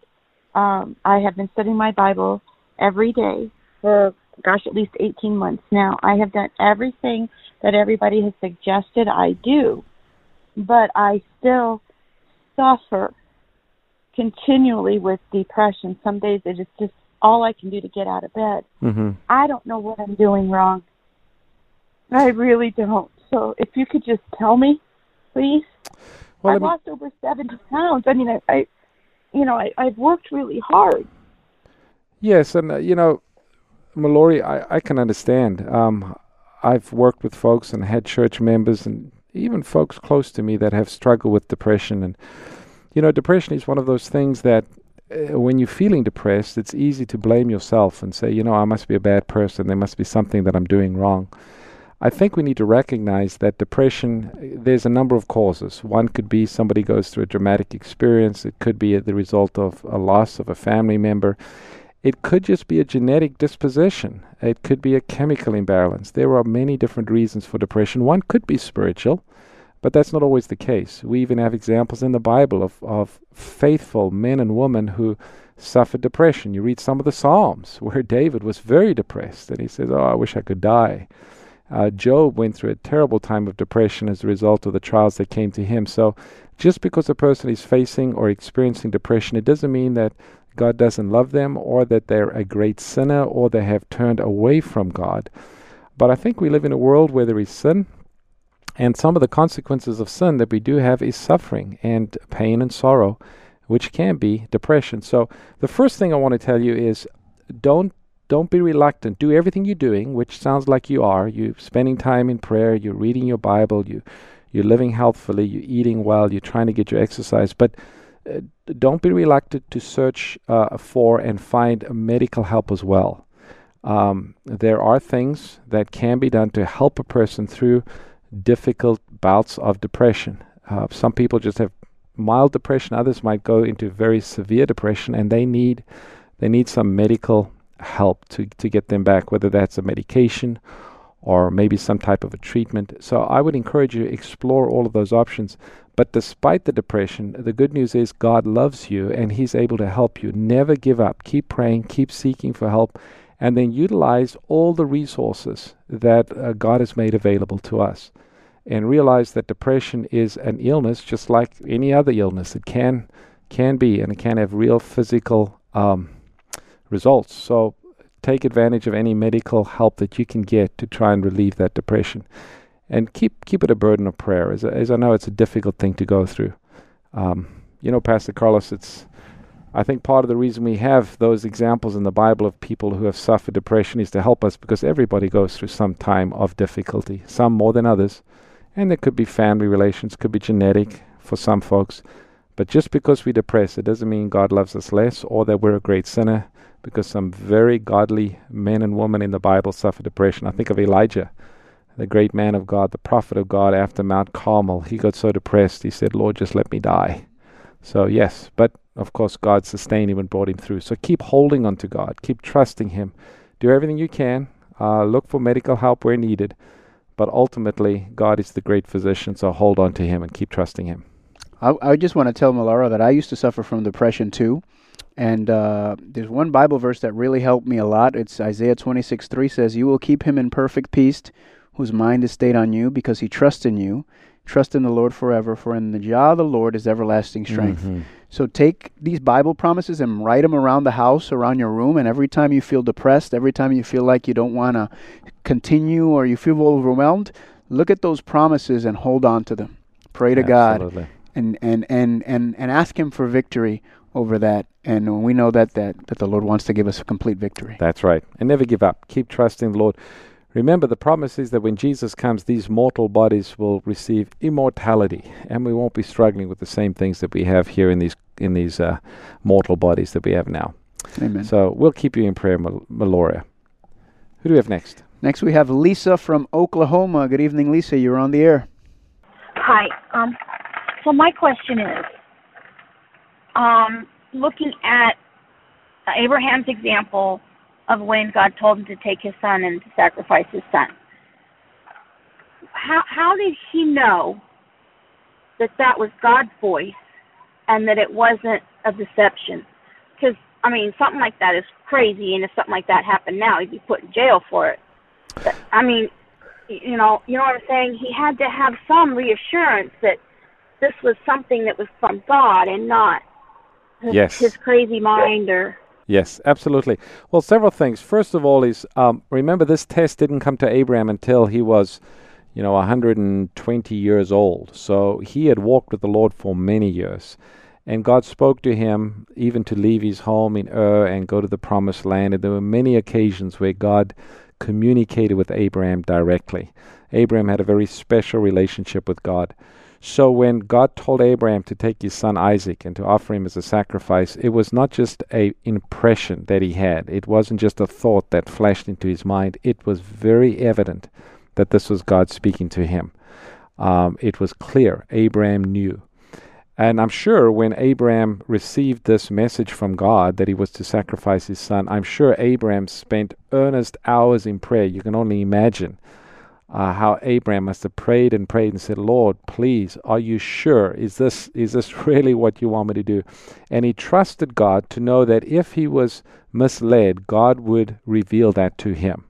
um I have been studying my Bible every day for gosh at least 18 months now. I have done everything that everybody has suggested I do, but I still suffer continually with depression. Some days it is just all I can do to get out of bed. Mm-hmm. I don't know what I'm doing wrong. I really don't. So if you could just tell me, please. Well, I've me- lost over 70 pounds. I mean, I, I you know, I, I've worked really hard. Yes, and uh, you know, Mallory, I, I can understand. Um, I've worked with folks and had church members and even folks close to me that have struggled with depression. And, you know, depression is one of those things that uh, when you're feeling depressed, it's easy to blame yourself and say, you know, I must be a bad person. There must be something that I'm doing wrong. I think we need to recognize that depression, uh, there's a number of causes. One could be somebody goes through a dramatic experience, it could be the result of a loss of a family member. It could just be a genetic disposition. It could be a chemical imbalance. There are many different reasons for depression. One could be spiritual, but that's not always the case. We even have examples in the Bible of, of faithful men and women who suffered depression. You read some of the Psalms <laughs> where David was very depressed and he says, Oh, I wish I could die. Uh, Job went through a terrible time of depression as a result of the trials that came to him. So, just because a person is facing or experiencing depression, it doesn't mean that God doesn't love them or that they're a great sinner or they have turned away from God. But I think we live in a world where there is sin, and some of the consequences of sin that we do have is suffering and pain and sorrow, which can be depression. So the first thing I want to tell you is don't don't be reluctant. Do everything you're doing, which sounds like you are. You're spending time in prayer, you're reading your Bible, you you're living healthfully, you're eating well, you're trying to get your exercise, but uh, don't be reluctant to search uh, for and find medical help as well. Um, there are things that can be done to help a person through difficult bouts of depression. Uh, some people just have mild depression; others might go into very severe depression, and they need they need some medical help to to get them back, whether that's a medication or maybe some type of a treatment. So I would encourage you to explore all of those options. But despite the depression, the good news is God loves you and He's able to help you. Never give up. Keep praying, keep seeking for help, and then utilize all the resources that uh, God has made available to us. And realize that depression is an illness just like any other illness. It can can be and it can have real physical um, results. So take advantage of any medical help that you can get to try and relieve that depression and keep keep it a burden of prayer. As, as I know, it's a difficult thing to go through. Um, you know, Pastor Carlos, it's I think part of the reason we have those examples in the Bible of people who have suffered depression is to help us because everybody goes through some time of difficulty, some more than others, and it could be family relations, could be genetic for some folks. But just because we're depressed, it doesn't mean God loves us less or that we're a great sinner because some very godly men and women in the Bible suffer depression. I think of Elijah the great man of God, the prophet of God after Mount Carmel, he got so depressed, he said, Lord, just let me die. So, yes, but of course, God sustained him and brought him through. So, keep holding on to God, keep trusting Him, do everything you can, uh, look for medical help where needed, but ultimately, God is the great physician, so hold on to Him and keep trusting Him. I, I just want to tell Malara that I used to suffer from depression too. And uh, there's one Bible verse that really helped me a lot. It's Isaiah 26 3 says, You will keep him in perfect peace whose mind is stayed on you because he trusts in you. Trust in the Lord forever, for in the Jah of the Lord is everlasting strength. Mm-hmm. So take these Bible promises and write them around the house, around your room, and every time you feel depressed, every time you feel like you don't want to continue or you feel overwhelmed, look at those promises and hold on to them. Pray to Absolutely. God and, and, and, and, and ask Him for victory over that. And we know that, that, that the Lord wants to give us a complete victory. That's right. And never give up. Keep trusting the Lord. Remember, the promise is that when Jesus comes, these mortal bodies will receive immortality, and we won't be struggling with the same things that we have here in these in these uh, mortal bodies that we have now. Amen. So we'll keep you in prayer, Mal- Meloria. Who do we have next? Next, we have Lisa from Oklahoma. Good evening, Lisa. You're on the air. Hi. Um, so my question is, um, looking at Abraham's example of when God told him to take his son and to sacrifice his son. How how did he know that that was God's voice and that it wasn't a deception? Because I mean, something like that is crazy, and if something like that happened now, he'd be put in jail for it. But, I mean, you know, you know what I'm saying? He had to have some reassurance that this was something that was from God and not his, yes. his crazy mind or Yes, absolutely. Well, several things. First of all, is um, remember this test didn't come to Abraham until he was, you know, 120 years old. So he had walked with the Lord for many years. And God spoke to him even to leave his home in Ur and go to the promised land. And there were many occasions where God communicated with Abraham directly. Abraham had a very special relationship with God. So when God told Abraham to take his son Isaac and to offer him as a sacrifice, it was not just a impression that he had. It wasn't just a thought that flashed into his mind. It was very evident that this was God speaking to him. Um, it was clear. Abraham knew. And I'm sure when Abraham received this message from God that he was to sacrifice his son, I'm sure Abraham spent earnest hours in prayer. You can only imagine uh, how Abraham must have prayed and prayed and said, "Lord, please, are you sure? Is this is this <laughs> really what you want me to do?" And he trusted God to know that if he was misled, God would reveal that to him.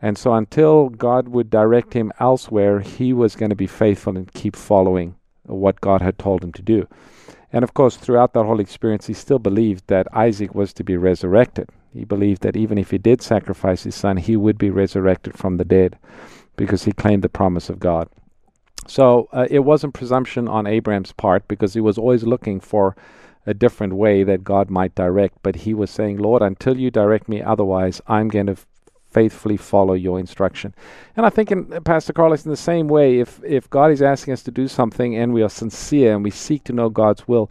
And so until God would direct him elsewhere, he was going to be faithful and keep following what God had told him to do. And of course, throughout that whole experience, he still believed that Isaac was to be resurrected. He believed that even if he did sacrifice his son, he would be resurrected from the dead because he claimed the promise of God. So uh, it wasn't presumption on Abraham's part because he was always looking for a different way that God might direct. But he was saying, Lord, until you direct me otherwise, I'm going to f- faithfully follow your instruction. And I think, in, uh, Pastor Carlos, in the same way, if, if God is asking us to do something and we are sincere and we seek to know God's will,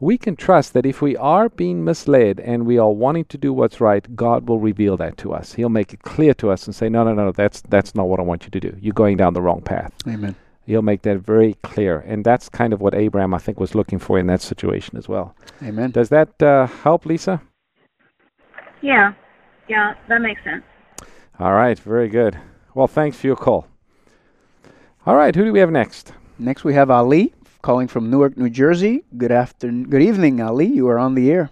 we can trust that if we are being misled and we are wanting to do what's right, God will reveal that to us. He'll make it clear to us and say, no, no, no, that's, that's not what I want you to do. You're going down the wrong path. Amen. He'll make that very clear. And that's kind of what Abraham, I think, was looking for in that situation as well. Amen. Does that uh, help, Lisa? Yeah, yeah, that makes sense. All right, very good. Well, thanks for your call. All right, who do we have next? Next, we have Ali calling from Newark, New Jersey. Good afternoon. Good evening, Ali. You are on the air.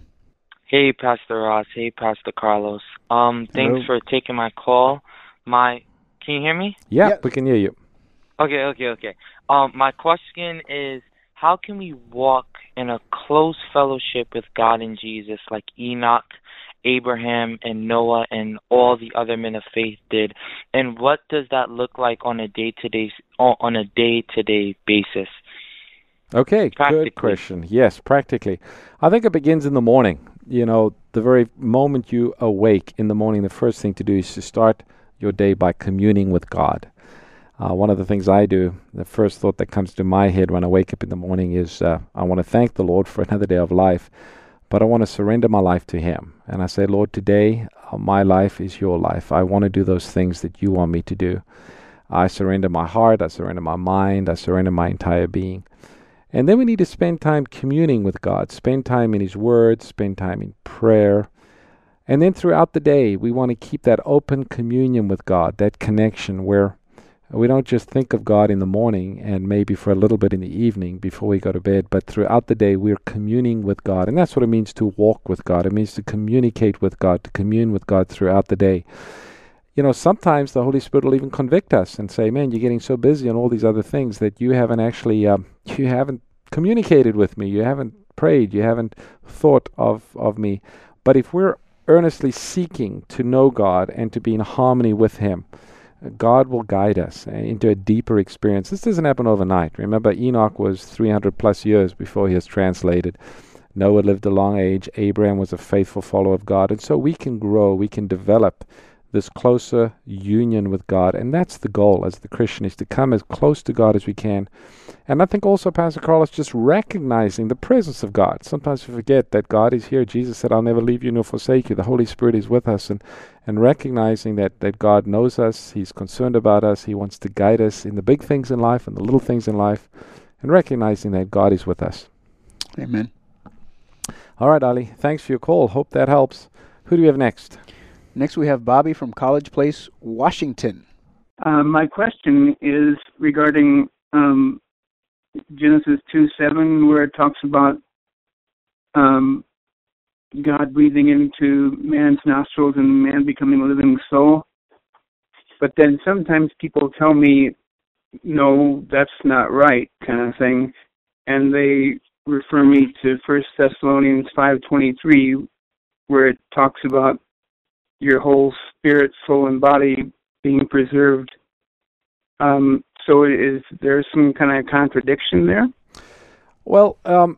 Hey, Pastor Ross. Hey, Pastor Carlos. Um, thanks Hello. for taking my call. My, can you hear me? Yeah, we can hear you. Okay, okay, okay. Um, my question is, how can we walk in a close fellowship with God and Jesus, like Enoch, Abraham, and Noah, and all the other men of faith did? And what does that look like on a day to day on a day to day basis? Okay, good question. Yes, practically. I think it begins in the morning. You know, the very moment you awake in the morning, the first thing to do is to start your day by communing with God. Uh, one of the things I do, the first thought that comes to my head when I wake up in the morning is uh, I want to thank the Lord for <laughs> another day of life, but I want to surrender my life to Him. And I say, Lord, today uh, my life is your life. I want to do those things that you want me to do. I surrender my heart, I surrender my mind, I surrender my entire being. And then we need to spend time communing with God, spend time in His Word, spend time in prayer. And then throughout the day, we want to keep that open communion with God, that connection where we don't just think of God in the morning and maybe for a little bit in the evening before we go to bed, but throughout the day, we're communing with God. And that's what it means to walk with God. It means to communicate with God, to commune with God throughout the day you know, sometimes the Holy Spirit will even convict us and say, "Man, you're getting so busy on all these other things that you haven't actually, um, you haven't communicated with me, you haven't prayed, you haven't thought of of me." But if we're earnestly seeking to know God and to be in harmony with Him, God will guide us uh, into a deeper experience. This doesn't happen overnight. Remember, Enoch was 300 plus years before he was translated. Noah lived a long age. Abraham was a faithful follower of God. And so we can grow, we can develop this closer union with God. And that's the goal as the Christian is to come as close to God as we can. And I think also, Pastor Carlos, just recognizing the presence of God. Sometimes we forget that God is here. Jesus said, I'll never leave you nor forsake you. The Holy Spirit is with us. And, and recognizing that, that God knows us, He's concerned about us, He wants to guide us in the big things in life and the little things in life, and recognizing that God is with us. Amen. All right, Ali. Thanks for your call. Hope that helps. Who do we have next? Next, we have Bobby from College Place, Washington. Uh, my question is regarding um, Genesis 2 7, where it talks about um, God breathing into man's nostrils and man becoming a living soul. But then sometimes people tell me, no, that's not right, kind of thing. And they refer me to First Thessalonians 5.23, where it talks about your whole spirit, soul, and body being preserved. Um, so is there some kind of contradiction there? Well, um,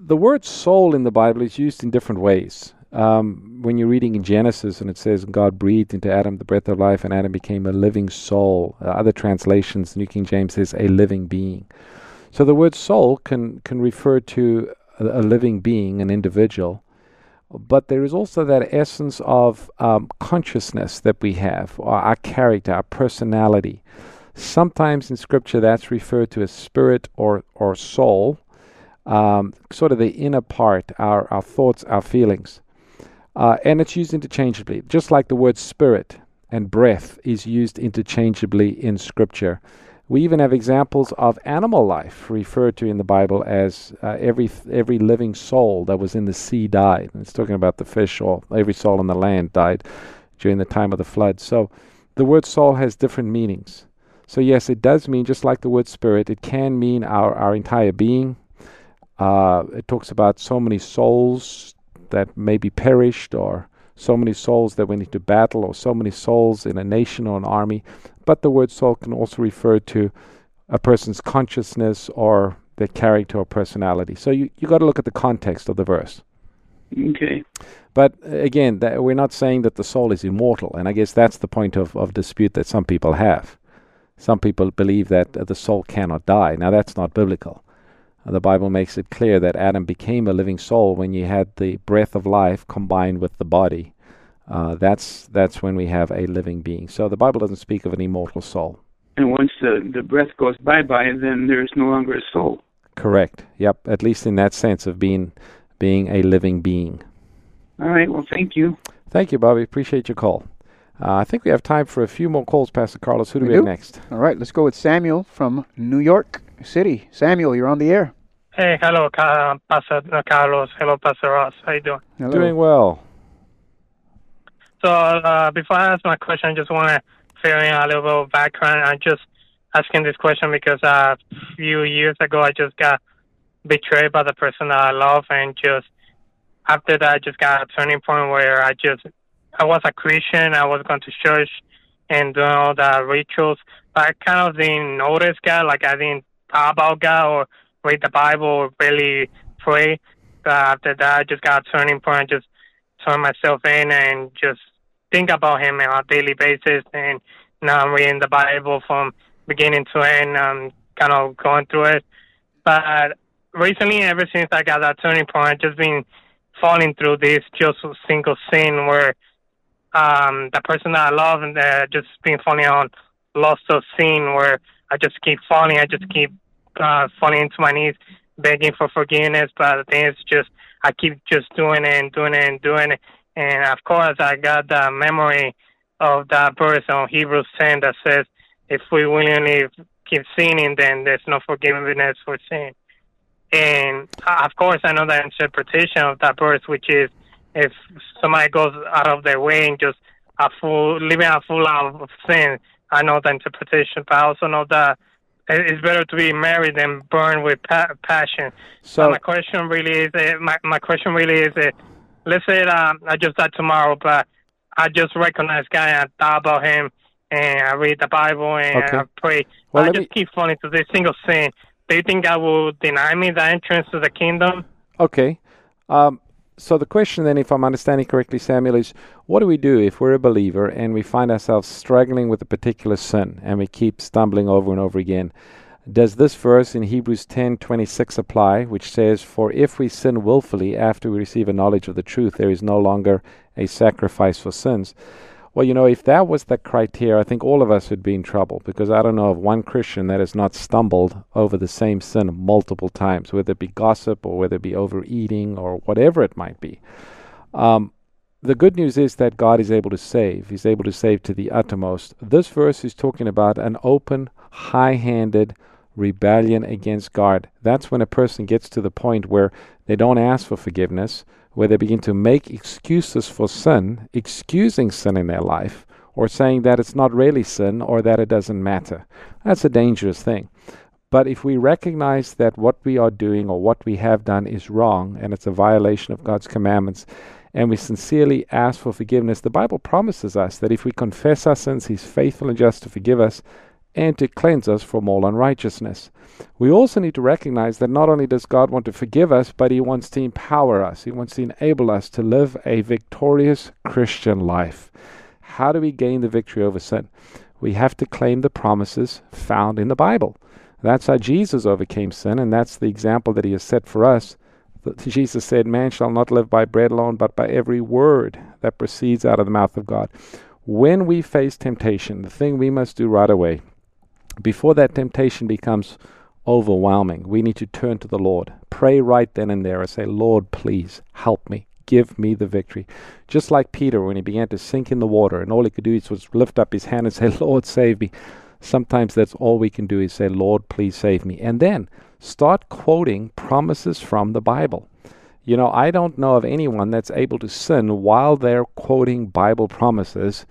the word soul in the Bible is used in different ways. Um, when you're reading in Genesis and it says God breathed into Adam the breath of life and Adam became a living soul. Uh, other translations, New King James says a living being. So the word soul can can refer to a, a living being, an individual, but there is also that essence of um, consciousness that we have, our character, our personality. Sometimes in Scripture that's referred to as spirit or or soul, um, sort of the inner part, our our thoughts, our feelings. Uh, and it's used interchangeably, just like the word spirit and breath is used interchangeably in Scripture. We even have examples of animal life referred to in the Bible as uh, every every living soul that was in the sea died. And it's talking about the fish or every soul on the land died during the time of the flood. So the word soul has different meanings. So yes, it does mean just like the word spirit, it can mean our, our entire being. Uh, it talks about so many souls that may be perished or so many souls that we need to battle or so many souls in a nation or an army. But the word soul can also refer to a person's consciousness or their character or personality. So you, you got to look at the context of the verse. Okay. But uh, again, that, we're not saying that the soul is immortal, and I guess that's the point of, of dispute that some people have. Some people believe that uh, the soul cannot die. Now, that's not biblical. The Bible makes it clear that Adam became a living soul when you had the breath of life combined with the body. Uh, that's that's when we have a living being. So the Bible doesn't speak of an immortal soul. And once the, the breath goes bye bye, then there's no longer a soul. Correct. Yep. At least in that sense of being being a living being. All right. Well, thank you. Thank you, Bobby. Appreciate your call. Uh, I think we have time for a few more calls, Pastor Carlos. Who do we, we have next? All right, let's go with Samuel from New York City. Samuel, you're on the air. Hey, hello, Ca- Pastor Carlos. Hello, Pastor Ross. How you doing? Hello. Doing well. So uh, before I ask my question, I just want to fill in a little bit of background. I'm just asking this question because uh, a few years ago I just got betrayed by the person that I love, and just after that, I just got a turning point where I just I was a Christian. I was going to church and doing all the rituals, but I kind of didn't notice God. Like I didn't talk about God or read the Bible or really pray. But after that, I just got a turning point. Just turn myself in and just think about Him on a daily basis. And now I'm reading the Bible from beginning to end. I'm kind of going through it. But recently, ever since I got that turning point, I've just been falling through this just single sin where um the person that I love and uh, just been falling on lost of sin where I just keep falling. I just keep uh, falling to my knees, begging for forgiveness. But the thing is, just I keep just doing it and doing it and doing it. And of course, I got the memory of that verse on Hebrews 10 that says, "If we willingly keep sinning, then there's no forgiveness for sin." And uh, of course, I know the interpretation of that verse, which is if somebody goes out of their way and just a full living a full life of sin. I know the interpretation, but I also know that it's better to be married than burned with pa- passion. So- my question really is, uh, my my question really is, uh, let's say that I just died tomorrow, but I just recognize God and I thought about Him, and I read the Bible and Okay. I pray. Well, I just keep falling to this single sin. Do you think God will deny me the entrance to the kingdom? Okay. Um, so the question then, if I'm understanding correctly, Samuel, is what do we do if we're a believer and we find ourselves struggling with a particular sin and we keep stumbling over and over again? Does this verse in Hebrews 10:26 apply, which says, "For if we sin willfully after we receive a knowledge of the truth, there is no longer a sacrifice for sins"? Well, you know, if that was the criteria, I think all of us would be in trouble because I don't know of one Christian that has not stumbled over the same sin multiple times, whether it be gossip or whether it be overeating or whatever it might be. Um, the good news is that God is able to save. He's able to save to the uttermost. This verse is talking about an open, high handed rebellion against God. That's when a person gets to the point where they don't ask for forgiveness, where they begin to make excuses for sin, excusing sin in their life, or saying that it's not really sin or that it doesn't matter. That's a dangerous thing. But if we recognize that what we are doing or what we have done is wrong and it's a violation of God's commandments, and we sincerely ask for forgiveness, the Bible promises us that if we confess our sins, He's faithful and just to forgive us and to cleanse us from all unrighteousness. We also need to recognize that not only does God want to forgive us, but He wants to empower us. He wants to enable us to live a victorious Christian life. How do we gain the victory over sin? We have to claim the promises found in the Bible. That's how Jesus overcame sin, and that's the example that He has set for us. Jesus said, Man shall not live by bread alone, but by every word that proceeds out of the mouth of God. When we face temptation, the thing we must do right away, before that temptation becomes overwhelming, we need to turn to the Lord. Pray right then and there and say, Lord, please help me. Give me the victory. Just like Peter, when he began to sink in the water, and all he could do was lift up his hand and say, <laughs> Lord, save me. Sometimes that's all we can do is say, Lord, please save me. And then start quoting promises from the Bible. You know, I don't know of anyone that's able to sin while they're quoting Bible promises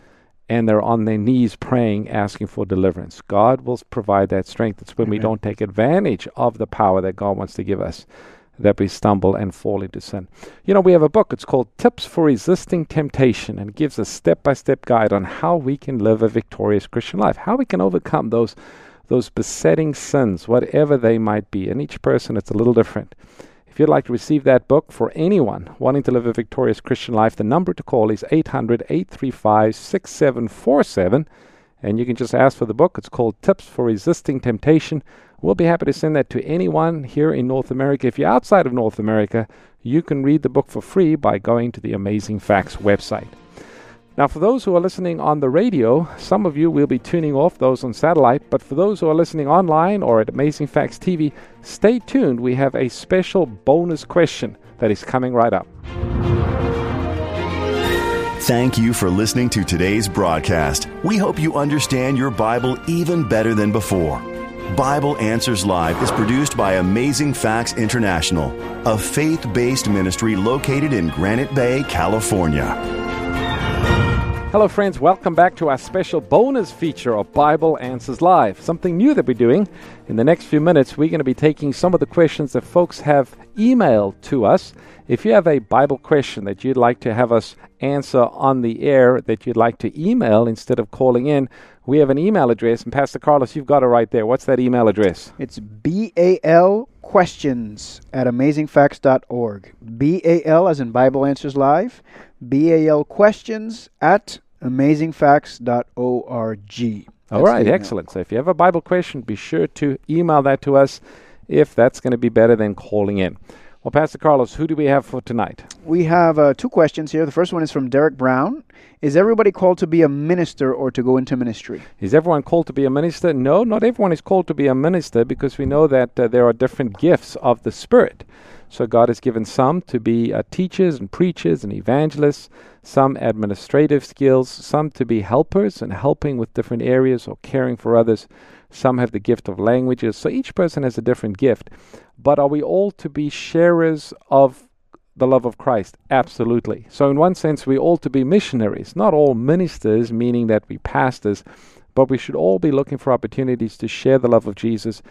and they're on their knees praying, asking for deliverance. God will provide that strength. It's when we don't take advantage of the power that God wants to give us that we stumble and fall into sin. You know, we have a book. It's called Tips for Resisting Temptation and it gives a step by step guide on how we can live a victorious Christian life, how we can overcome those those besetting sins, whatever they might be. And each person, it's a little different. If you'd like to receive that book for anyone wanting to live a victorious Christian life, the number to call is 800 835 6747. And you can just ask for the book. It's called Tips for Resisting Temptation. We'll be happy to send that to anyone here in North America. If you're outside of North America, you can read the book for free by going to the Amazing Facts website. Now, for those who are listening on the radio, some of you will be tuning off, those on satellite, but for those who are listening online or at Amazing Facts TV, stay tuned. We have a special bonus question that is coming right up. Thank you for listening to today's broadcast. We hope you understand your Bible even better than before. Bible Answers Live is produced by Amazing Facts International, a faith based ministry located in Granite Bay, California. Hello, friends. Welcome back to our special bonus feature of Bible Answers Live. Something new that we're doing. In the next few minutes, we're going to be taking some of the questions that folks have emailed to us. If you have a Bible question that you'd like to have us answer on the air, that you'd like to email instead of calling in, we have an email address. And Pastor Carlos, you've got it right there. What's that email address? It's BAL questions at amazingfacts.org. BAL as in Bible Answers Live. BAL questions at amazingfacts.org. All right, excellent. So if you have a Bible question, be sure to email that to us if that's going to be better than calling in. Well, Pastor Carlos, who do we have for tonight? We have uh, two questions here. The first one is from Derek Brown. Is everybody called to be a minister or to go into ministry? Is everyone called to be a minister? No, not everyone is called to be a minister because we know that uh, there are different gifts of the Spirit. So God has given some to be uh, teachers and preachers and evangelists, some administrative skills, some to be helpers and helping with different areas or caring for others. Some have the gift of languages. So each person has a different gift. But are we all to be sharers of the love of Christ? Absolutely. So, in one sense, we all to be missionaries, not all ministers, meaning that we pastors, but we should all be looking for opportunities to share the love of Jesus,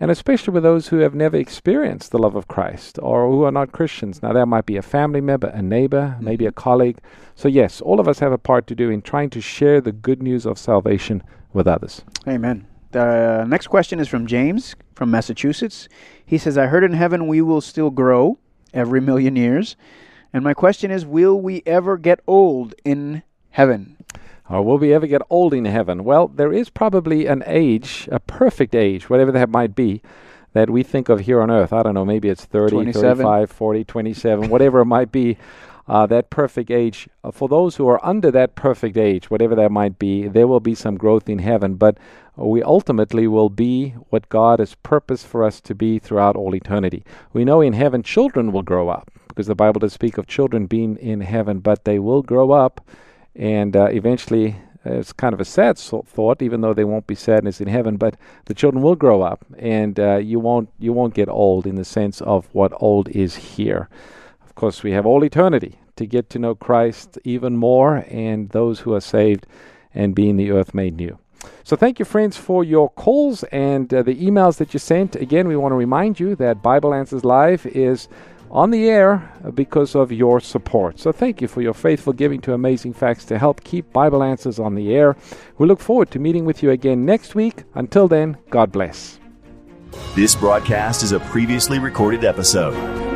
and especially with those who have never experienced the love of Christ or who are not Christians. Now, that might be a family member, a neighbor, mm-hmm. maybe a colleague. So, yes, all of us have a part to do in trying to share the good news of salvation with others. Amen. The next question is from James from Massachusetts. He says, I heard in heaven we will still grow every million years. And my question is, will we ever get old in heaven? Or will we ever get old in heaven? Well, there is probably an age, a perfect age, whatever that might be, that we think of here on earth. I don't know, maybe it's 30, 27. 35, 40, 27, whatever it might be. Uh, that perfect age. Uh, for those who are under that perfect age, whatever that might be, there will be some growth in heaven. But we ultimately will be what God has purposed for us to be throughout all eternity. We know in heaven children will grow up because the Bible does speak of children being in heaven, but they will grow up and uh, eventually. Uh, it's kind of a sad so- thought, even though there won't be sadness in heaven. But the children will grow up, and uh, you won't you won't get old in the sense of what old is here. Of course, we have all eternity to get to know Christ even more, and those who are saved, and being the earth made new. So thank you, friends, for your calls and uh, the emails that you sent. Again, we want to remind you that Bible Answers Live is on the air because of your support. So thank you for your faithful giving to Amazing Facts to help keep Bible Answers on the air. We look forward to meeting with you again next week. Until then, God bless. This broadcast is a previously recorded episode.